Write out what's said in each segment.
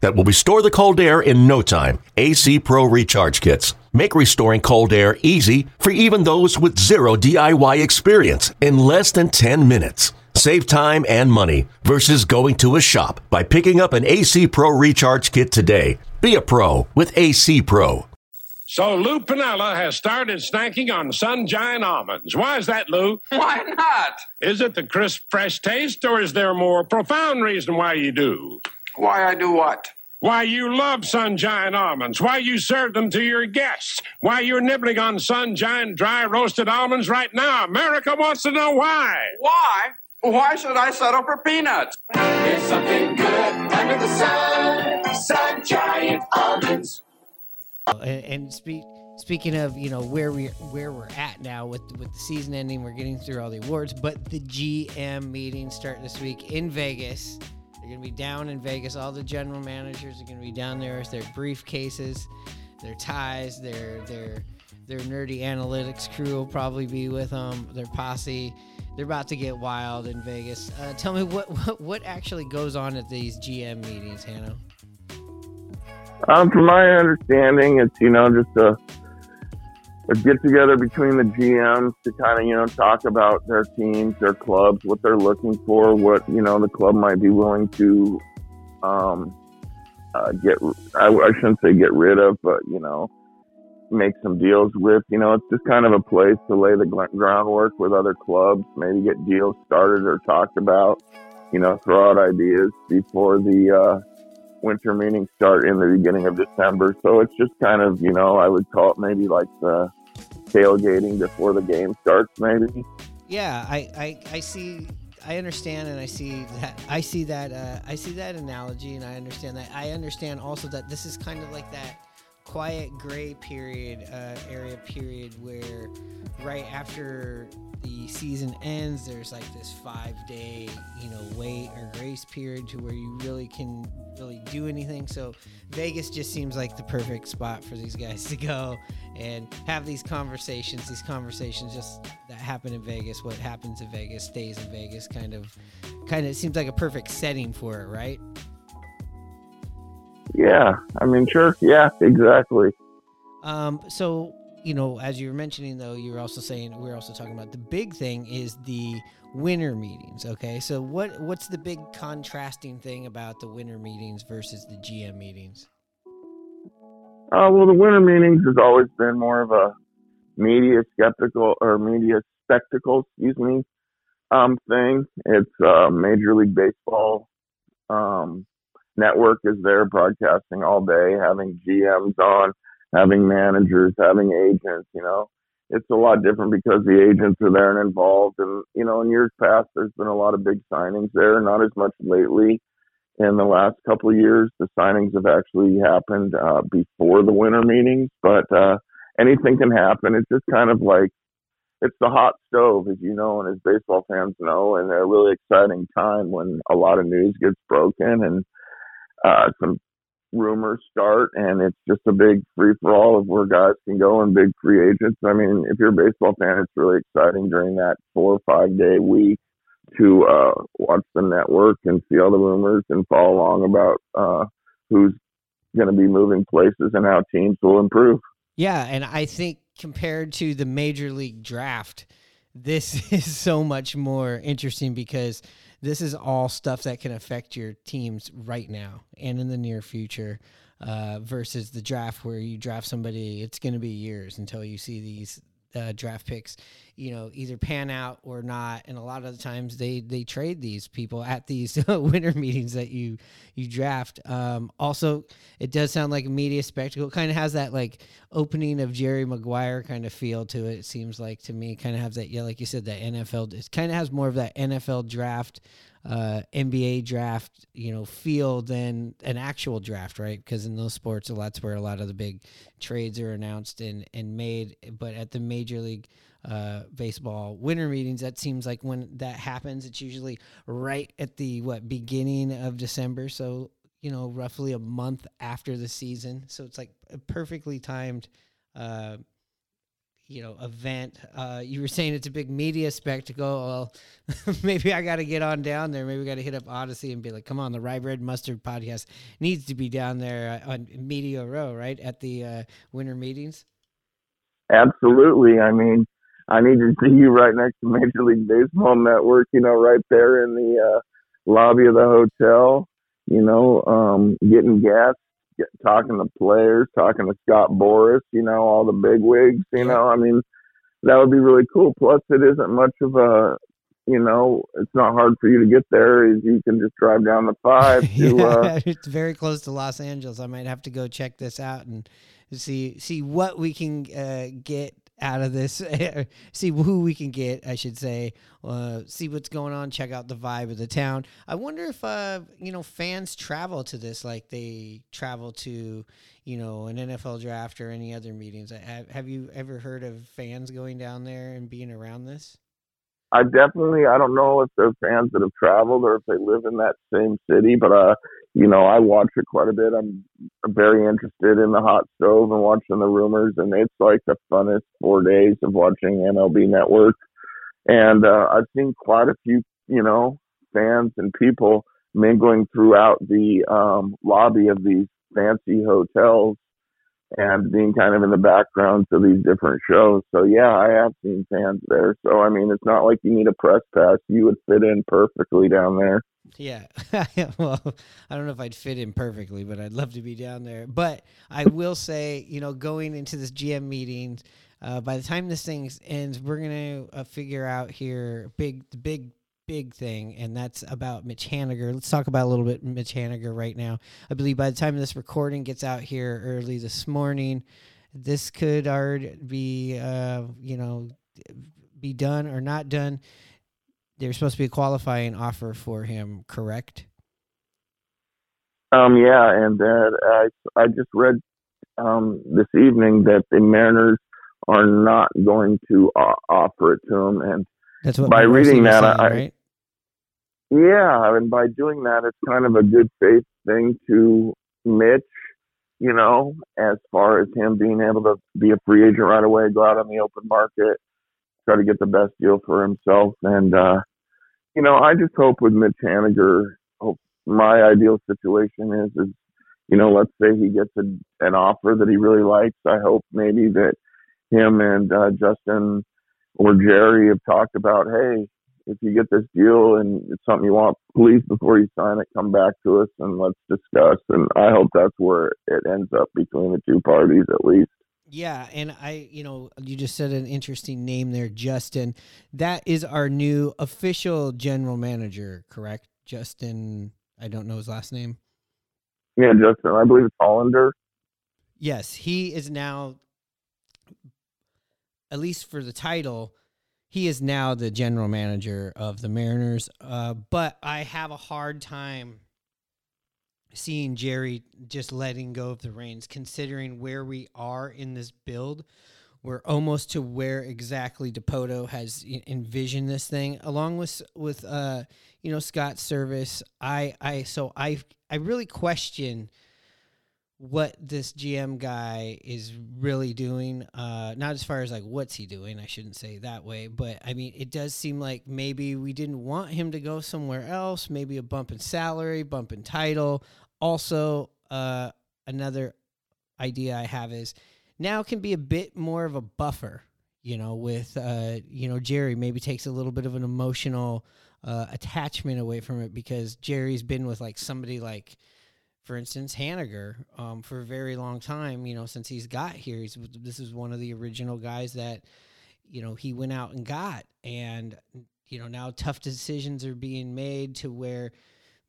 that will restore the cold air in no time. AC Pro Recharge Kits. Make restoring cold air easy for even those with zero DIY experience in less than 10 minutes. Save time and money versus going to a shop by picking up an AC Pro Recharge Kit today. Be a pro with AC Pro. So Lou Piniella has started snacking on Sunshine almonds. Why is that, Lou? Why not? Is it the crisp, fresh taste, or is there a more profound reason why you do? Why I do what? Why you love Sunshine almonds? Why you serve them to your guests? Why you're nibbling on Sunshine dry roasted almonds right now? America wants to know why. Why? Why should I settle for peanuts? There's something good under the sun. Sun Giant almonds. And, and speak, speaking of, you know, where we where we're at now with with the season ending, we're getting through all the awards, but the GM meetings start this week in Vegas. They're going to be down in Vegas. All the general managers are going to be down there with their briefcases, their ties, their their their nerdy analytics crew will probably be with them. Their posse. They're about to get wild in Vegas. Uh, tell me what, what what actually goes on at these GM meetings, Hanno. Um, from my understanding, it's you know just a, a get together between the GMs to kind of you know talk about their teams, their clubs, what they're looking for, what you know the club might be willing to um, uh, get. I, I shouldn't say get rid of, but you know make some deals with. You know, it's just kind of a place to lay the groundwork with other clubs, maybe get deals started or talked about. You know, throw out ideas before the uh, winter meetings start in the beginning of December. So it's just kind of, you know, I would call it maybe like the tailgating before the game starts, maybe. Yeah, I, I, I see. I understand, and I see that. I see that. Uh, I see that analogy, and I understand that. I understand also that this is kind of like that quiet gray period uh, area period where right after the season ends there's like this five day you know wait or grace period to where you really can really do anything. So vegas just seems like the perfect spot for these guys to go and have these conversations these conversations just that happen in vegas what happens in vegas stays in vegas kind of kind of seems like a perfect setting for it right yeah, I mean, sure. Yeah, exactly. Um, so you know, as you were mentioning, though, you were also saying we are also talking about the big thing is the winter meetings. Okay, so what what's the big contrasting thing about the winter meetings versus the GM meetings? Uh, well, the winter meetings has always been more of a media skeptical or media spectacle, excuse me, um, thing. It's uh, Major League Baseball um, network is there broadcasting all day, having GMs on, having managers, having agents, you know. It's a lot different because the agents are there and involved. And, you know, in years past, there's been a lot of big signings there, not as much lately. In the last couple of years, the signings have actually happened uh, before the winter meetings, but uh, anything can happen. It's just kind of like it's the hot stove, as you know, and as baseball fans know, and a really exciting time when a lot of news gets broken and uh, some rumors start, and it's just a big free for all of where guys can go and big free agents. I mean, if you're a baseball fan, it's really exciting during that four or five day week to uh, watch the network and see all the rumors and follow along about uh, who's going to be moving places and how teams will improve. Yeah, and I think compared to the major league draft, this is so much more interesting because this is all stuff that can affect your teams right now and in the near future. Uh, versus the draft where you draft somebody, it's going to be years until you see these uh, draft picks, you know, either pan out or not. And a lot of the times they they trade these people at these winter meetings that you you draft. Um, also, it does sound like a media spectacle. It kind of has that like opening of Jerry Maguire kind of feel to it. It seems like to me, kind of has that yeah, like you said, that NFL. It kind of has more of that NFL draft uh, NBA draft, you know, feel than an actual draft, right? Because in those sports, a lot's where a lot of the big trades are announced and and made. But at the major league uh, baseball winter meetings, that seems like when that happens, it's usually right at the what beginning of December. So you know, roughly a month after the season. So it's like perfectly timed. Uh, you know event. Uh, you were saying it's a big media spectacle. Well, maybe I got to get on down there. Maybe we got to hit up Audacy and be like, "Come on, the Rye Bread Mustard podcast needs to be down there uh, on Media Row, right at the uh, winter meetings." Absolutely. I mean, I need to see you right next to Major League Baseball Network. You know, right there in the uh, lobby of the hotel. You know, um, getting gas get, talking to players, talking to Scott Boras, you know, all the big wigs, you know, I mean, that would be really cool. Plus, it isn't much of a, you know, it's not hard for you to get there. You can just drive down the five. To, yeah, uh, it's very close to Los Angeles. I might have to go check this out and see see what we can uh, get out of this. see who we can get, I should say. Uh, see what's going on. Check out the vibe of the town. I wonder if uh, you know fans travel to this like they travel to you know an NFL draft or any other meetings. Have, have you ever heard of fans going down there and being around this? I definitely I don't know if they're fans that have traveled or if they live in that same city, but uh you know, I watch it quite a bit. I'm very interested in the hot stove and watching the rumors, and it's like the funnest four days of watching MLB Network. And uh, I've seen quite a few, you know, fans and people mingling throughout the um, lobby of these fancy hotels and being kind of in the background to these different shows. So yeah, I have seen fans there. So I mean, it's not like you need a press pass. You would fit in perfectly down there. Yeah. well, I don't know if I'd fit in perfectly, but I'd love to be down there. But I will say, you know, going into this GM meeting, uh, by the time this thing ends, we're gonna uh, figure out here big, big, big thing, and that's about Mitch Haniger. Let's talk about a little bit Mitch Haniger right now. I believe by the time this recording gets out here early this morning, this could already be, uh, you know, be done or not done there's supposed to be a qualifying offer for him, correct? Um, yeah, and uh, I I just read um, this evening that the Mariners are not going to uh, offer it to him, and that's what by reading that, saying, I, right? Yeah, and by doing that, it's kind of a good faith thing to Mitch, you know, as far as him being able to be a free agent right away, go out on the open market, try to get the best deal for himself, and uh, you know, I just hope with Mitch Haniger, hope my ideal situation is, is, you know, let's say he gets a, an offer that he really likes. I hope maybe that him and uh, Justin or Jerry have talked about, hey, if you get this deal and it's something you want, please before you sign it, come back to us and let's discuss. And I hope that's where it ends up between the two parties at least. Yeah, and I, you know, you just said an interesting name there, Justin. That is our new official general manager, correct? Justin, I don't know his last name. Yeah, Justin. I believe it's Hollander. Yes, he is now, at least for the title, he is now the general manager of the Mariners. Uh, but I have a hard time seeing Jerry just letting go of the reins, considering where we are in this build. We're almost to where exactly Dipoto has envisioned this thing, along with with uh, you know Scott Servais. I I so I I really question what this GM guy is really doing. Uh, not as far as like what's he doing. I shouldn't say that way, but I mean it does seem like maybe we didn't want him to go somewhere else. Maybe a bump in salary, bump in title. Also, uh, another idea I have is now can be a bit more of a buffer. You know, with uh, you know Jerry maybe takes a little bit of an emotional uh, attachment away from it because Jerry's been with like somebody like for instance, Haniger, um, for a very long time, you know, since he's got here, he's, this is one of the original guys that, you know, he went out and got. And, you know, now tough decisions are being made to where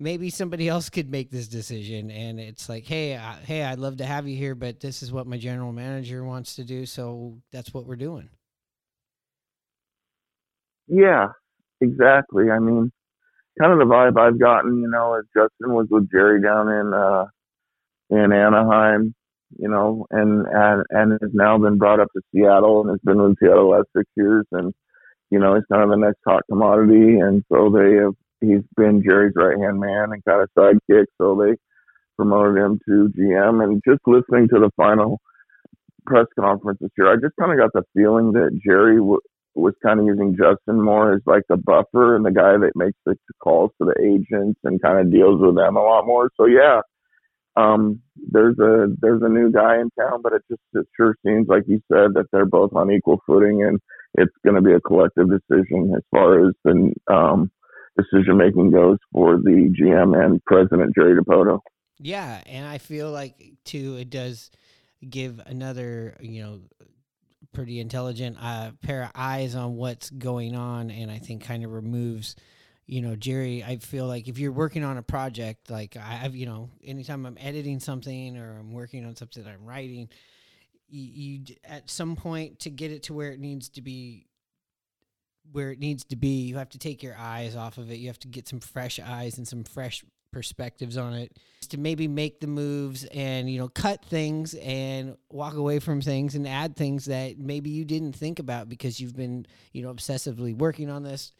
maybe somebody else could make this decision. And it's like hey I, hey i'd love to have you here but this is what my general manager wants to do. So that's what we're doing. Yeah exactly. I mean kind of the vibe I've gotten, you know, as Justin was with Jerry down in uh, in Anaheim, you know, and and and has now been brought up to Seattle and has been with Seattle the last six years, and you know, he's kind of the next hot commodity, and so they have he's been Jerry's right hand man and kind of sidekick, so they promoted him to GM, and just listening to the final press conference this year, I just kind of got the feeling that Jerry w- was kind of using Justin more as like the buffer and the guy that makes the calls to the agents and kind of deals with them a lot more. So yeah, um, there's a there's a new guy in town, but it just it sure seems like you said that they're both on equal footing, and it's going to be a collective decision as far as the um, decision making goes for the GM and President Jerry Dipoto. Yeah, and I feel like too it does give another you know pretty intelligent uh, pair of eyes on what's going on, and I think kind of removes, you know, Jerry. I feel like if you're working on a project, like I've, you know, anytime I'm editing something or I'm working on something I'm writing, you, you at some point to get it to where it needs to be where it needs to be you have to take your eyes off of it you have to get some fresh eyes and some fresh perspectives on it to maybe make the moves and you know cut things and walk away from things and add things that maybe you didn't think about because you've been you know obsessively working on this.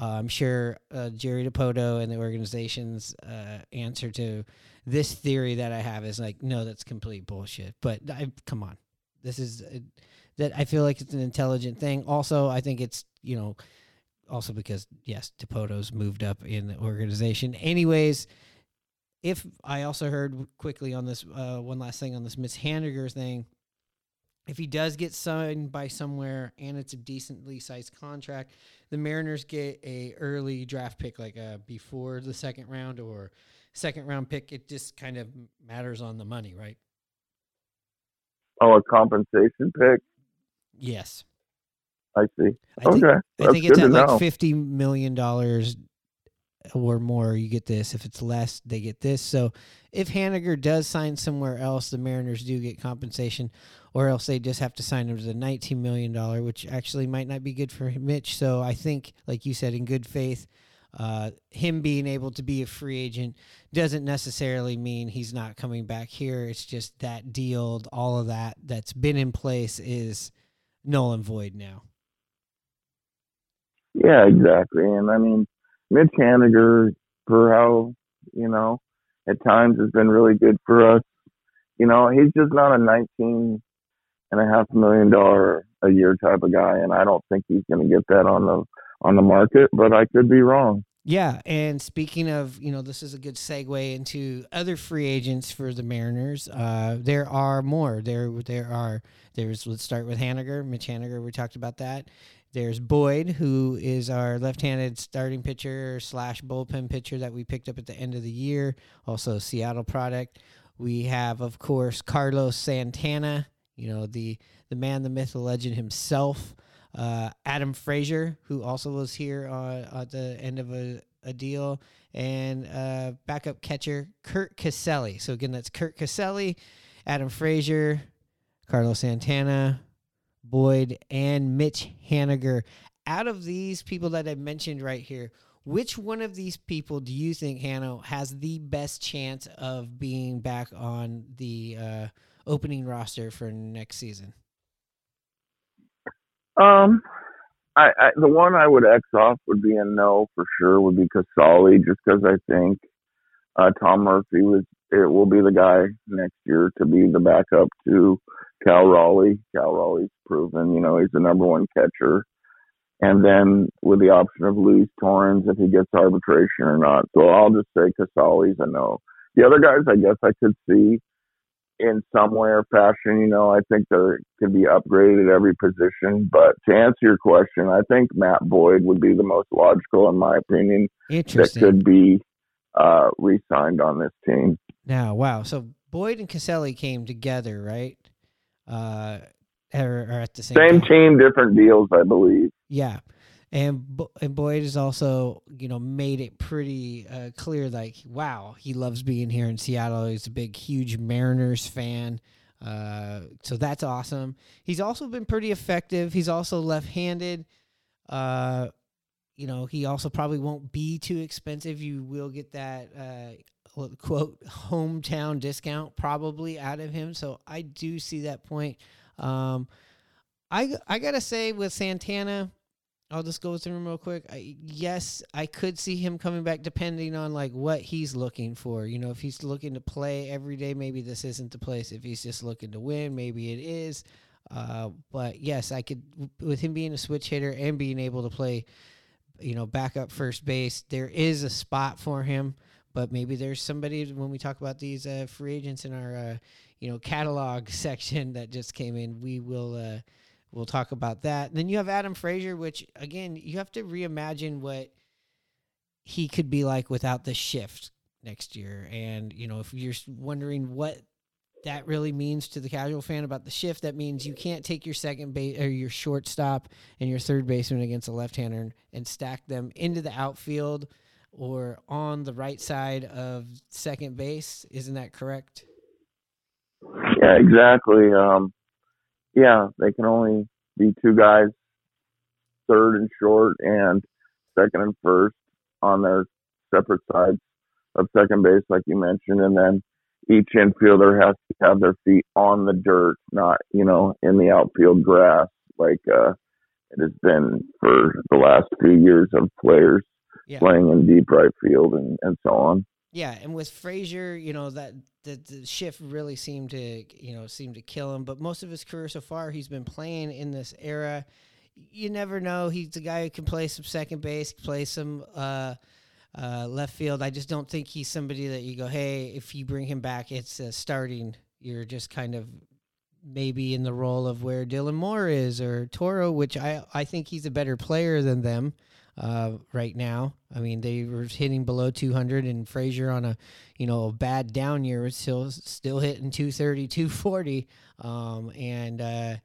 Uh, i'm sure uh, jerry Dipoto and the organization's uh, answer to this theory that i have is like no that's complete bullshit. But I, come on. This is uh, that i feel like it's an intelligent thing. Also i think it's you know also because yes, Dipoto's moved up in the organization. Anyways, if I also heard quickly on this uh, one last thing on this Mitch Haniger thing, if he does get signed by somewhere and it's a decently sized contract, the Mariners get a early draft pick, like uh, before the second round or second round pick. It just kind of matters on the money, right? Oh, a compensation pick. Yes. I see. I think, okay, I That's think it's at like know. fifty million dollars or more. You get this. If it's less, they get this. So if Haniger does sign somewhere else, the Mariners do get compensation, or else they just have to sign him to the nineteen million dollar, which actually might not be good for Mitch. So I think, like you said, in good faith. Uh, him being able to be a free agent doesn't necessarily mean he's not coming back here. It's just that deal, all of that that's been in place is null and void now. Yeah, exactly. And I mean, Mitch Haniger, for how, you know, at times has been really good for us. You know, he's just not a nineteen and a half million dollar a year type of guy, and I don't think he's going to get that on the on the market. But I could be wrong. Yeah, and speaking of, you know, this is a good segue into other free agents for the Mariners. Uh, there are more. There, there are. There's. Let's start with Haniger, Mitch Haniger. We talked about that. There's Boyd, who is our left-handed starting pitcher slash bullpen pitcher that we picked up at the end of the year. Also, Seattle product. We have, of course, Carlos Santana. You know, the the man, the myth, the legend himself. Uh, Adam Frazier, who also was here uh, at the end of a, a deal, and uh, backup catcher Curt Casali. So again, that's Curt Casali, Adam Frazier, Carlos Santana, Boyd, and Mitch Haniger. Out of these people that I mentioned right here, which one of these people do you think Hanno has the best chance of being back on the uh, opening roster for next season? Um, I, I the one I would X off would be a no for sure. Would be Casali, just because I think uh, Tom Murphy was it will be the guy next year to be the backup to Cal Raleigh. Cal Raleigh's proven, you know, he's the number one catcher. And then with the option of Luis Torrens if he gets arbitration or not. So I'll just say Casali's a no. The other guys, I guess I could see in some way or fashion. You know, I think they could be upgraded at every position. But to answer your question, I think Matt Boyd would be the most logical, in my opinion, that could be uh, re-signed on this team. Now, wow. So Boyd and Casali came together, right? Uh, or, or at the same, Same time. team, different deals, I believe. Yeah. And, and Boyd has also, you know, made it pretty uh, clear, like, wow, he loves being here in Seattle. He's a big, huge Mariners fan. Uh, so that's awesome. He's also been pretty effective. He's also left-handed. Uh, you know, he also probably won't be too expensive. You will get that uh, quote hometown discount probably out of him. So I do see that point. Um, I I gotta say with Santana, I'll just go through him real quick. I, yes, I could see him coming back depending on like what he's looking for. You know, if he's looking to play every day, maybe this isn't the place. If he's just looking to win, maybe it is. Uh, but yes, I could with him being a switch hitter and being able to play you know, back up first base. There is a spot for him, but maybe there's somebody when we talk about these uh, free agents in our, uh, you know, catalog section that just came in. We will uh, we'll talk about that. then you have Adam Frazier, which again you have to reimagine what he could be like without the shift next year. And you know, if you're wondering what that really means to the casual fan about the shift. That means you can't take your second base or your shortstop and your third baseman against a left-hander and stack them into the outfield or on the right side of second base. Isn't that correct? Yeah, exactly. Um, yeah, they can only be two guys, third and short, and second and first on their separate sides of second base, like you mentioned, and then each infielder has to have their feet on the dirt, not you know in the outfield grass like uh, it has been for the last few years of players yeah. playing in deep right field and, and so on. Yeah, and with Frazier, you know that the, the shift really seemed to you know seem to kill him. But most of his career so far, he's been playing in this era. You never know. He's a guy who can play some second base, play some. Uh, uh, left field. I just don't think he's somebody that you go, hey, if you bring him back, it's uh, starting. You're just kind of maybe in the role of where Dylan Moore is or Toro, which I I think he's a better player than them uh, right now. I mean, they were hitting below 200, and Frazier on a you know a bad down year was still still hitting 230, 240, um, and uh,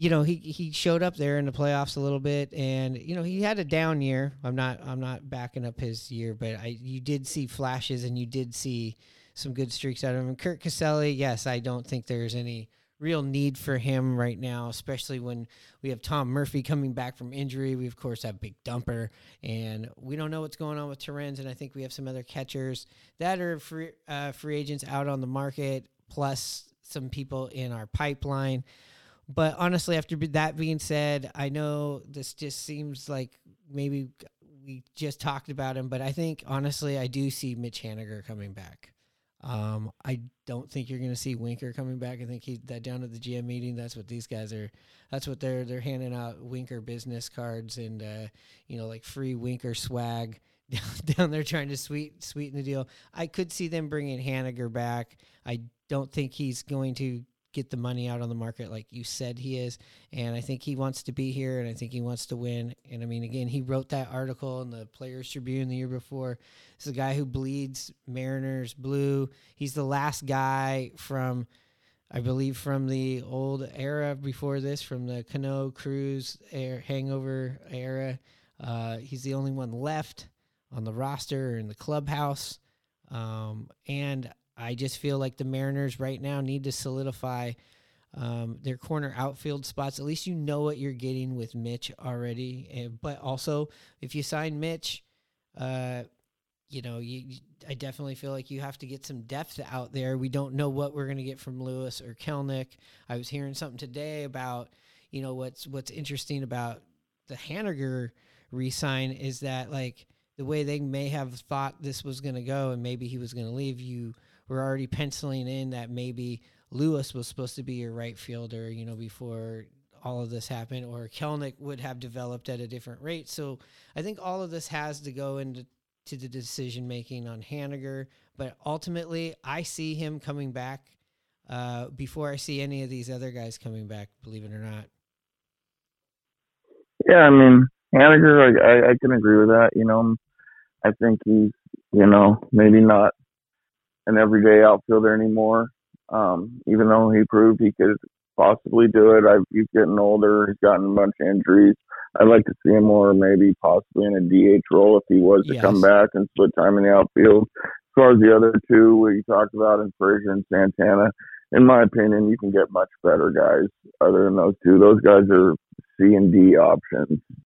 you know, he he showed up there in the playoffs a little bit, and you know he had a down year. I'm not I'm not backing up his year, but I you did see flashes and you did see some good streaks out of him. Curt Casali, yes, I don't think there's any real need for him right now, especially when we have Tom Murphy coming back from injury. We of course have Big Dumper, and we don't know what's going on with Torrens, and I think we have some other catchers that are free uh, free agents out on the market, plus some people in our pipeline. But honestly, after that being said, I know this just seems like maybe we just talked about him, but I think honestly, I do see Mitch Haniger coming back. Um, I don't think you're going to see Winker coming back. I think he that down at the GM meeting. That's what these guys are. That's what they're they're handing out Winker business cards and uh, you know like free Winker swag down, down there trying to sweet sweeten the deal. I could see them bringing Haniger back. I don't think he's going to get the money out on the market like you said he is. And I think he wants to be here and I think he wants to win. And I mean, again, he wrote that article in the Players Tribune the year before. Is a guy who bleeds Mariners blue. He's the last guy from, I believe, from the old era before this, from the Cano Cruz air, hangover era. Uh, he's the only one left on the roster or in the clubhouse. Um, and I just feel like the Mariners right now need to solidify um, their corner outfield spots. At least you know what you're getting with Mitch already. And, but also, if you sign Mitch, uh, you know, you, I definitely feel like you have to get some depth out there. We don't know what we're going to get from Lewis or Kelenic. I was hearing something today about, you know, what's what's interesting about the Haniger resign is that like the way they may have thought this was going to go and maybe he was going to leave you we're already penciling in that maybe Lewis was supposed to be your right fielder, you know, before all of this happened, or Kelenic would have developed at a different rate. So I think all of this has to go into to the decision making on Haniger. But ultimately, I see him coming back uh, before I see any of these other guys coming back. Believe it or not. Yeah, I mean Haniger, I, I can agree with that. You know, I think he's you know maybe not an everyday outfielder anymore. Um, even though he proved he could possibly do it, I've, he's getting older. He's gotten a bunch of injuries. I'd like to see him more, maybe possibly in a DH role if he was to yes. come back and split time in the outfield. As far as the other two, we talked about in Frazier and Santana, in my opinion, you can get much better guys other than those two. Those guys are C and D options.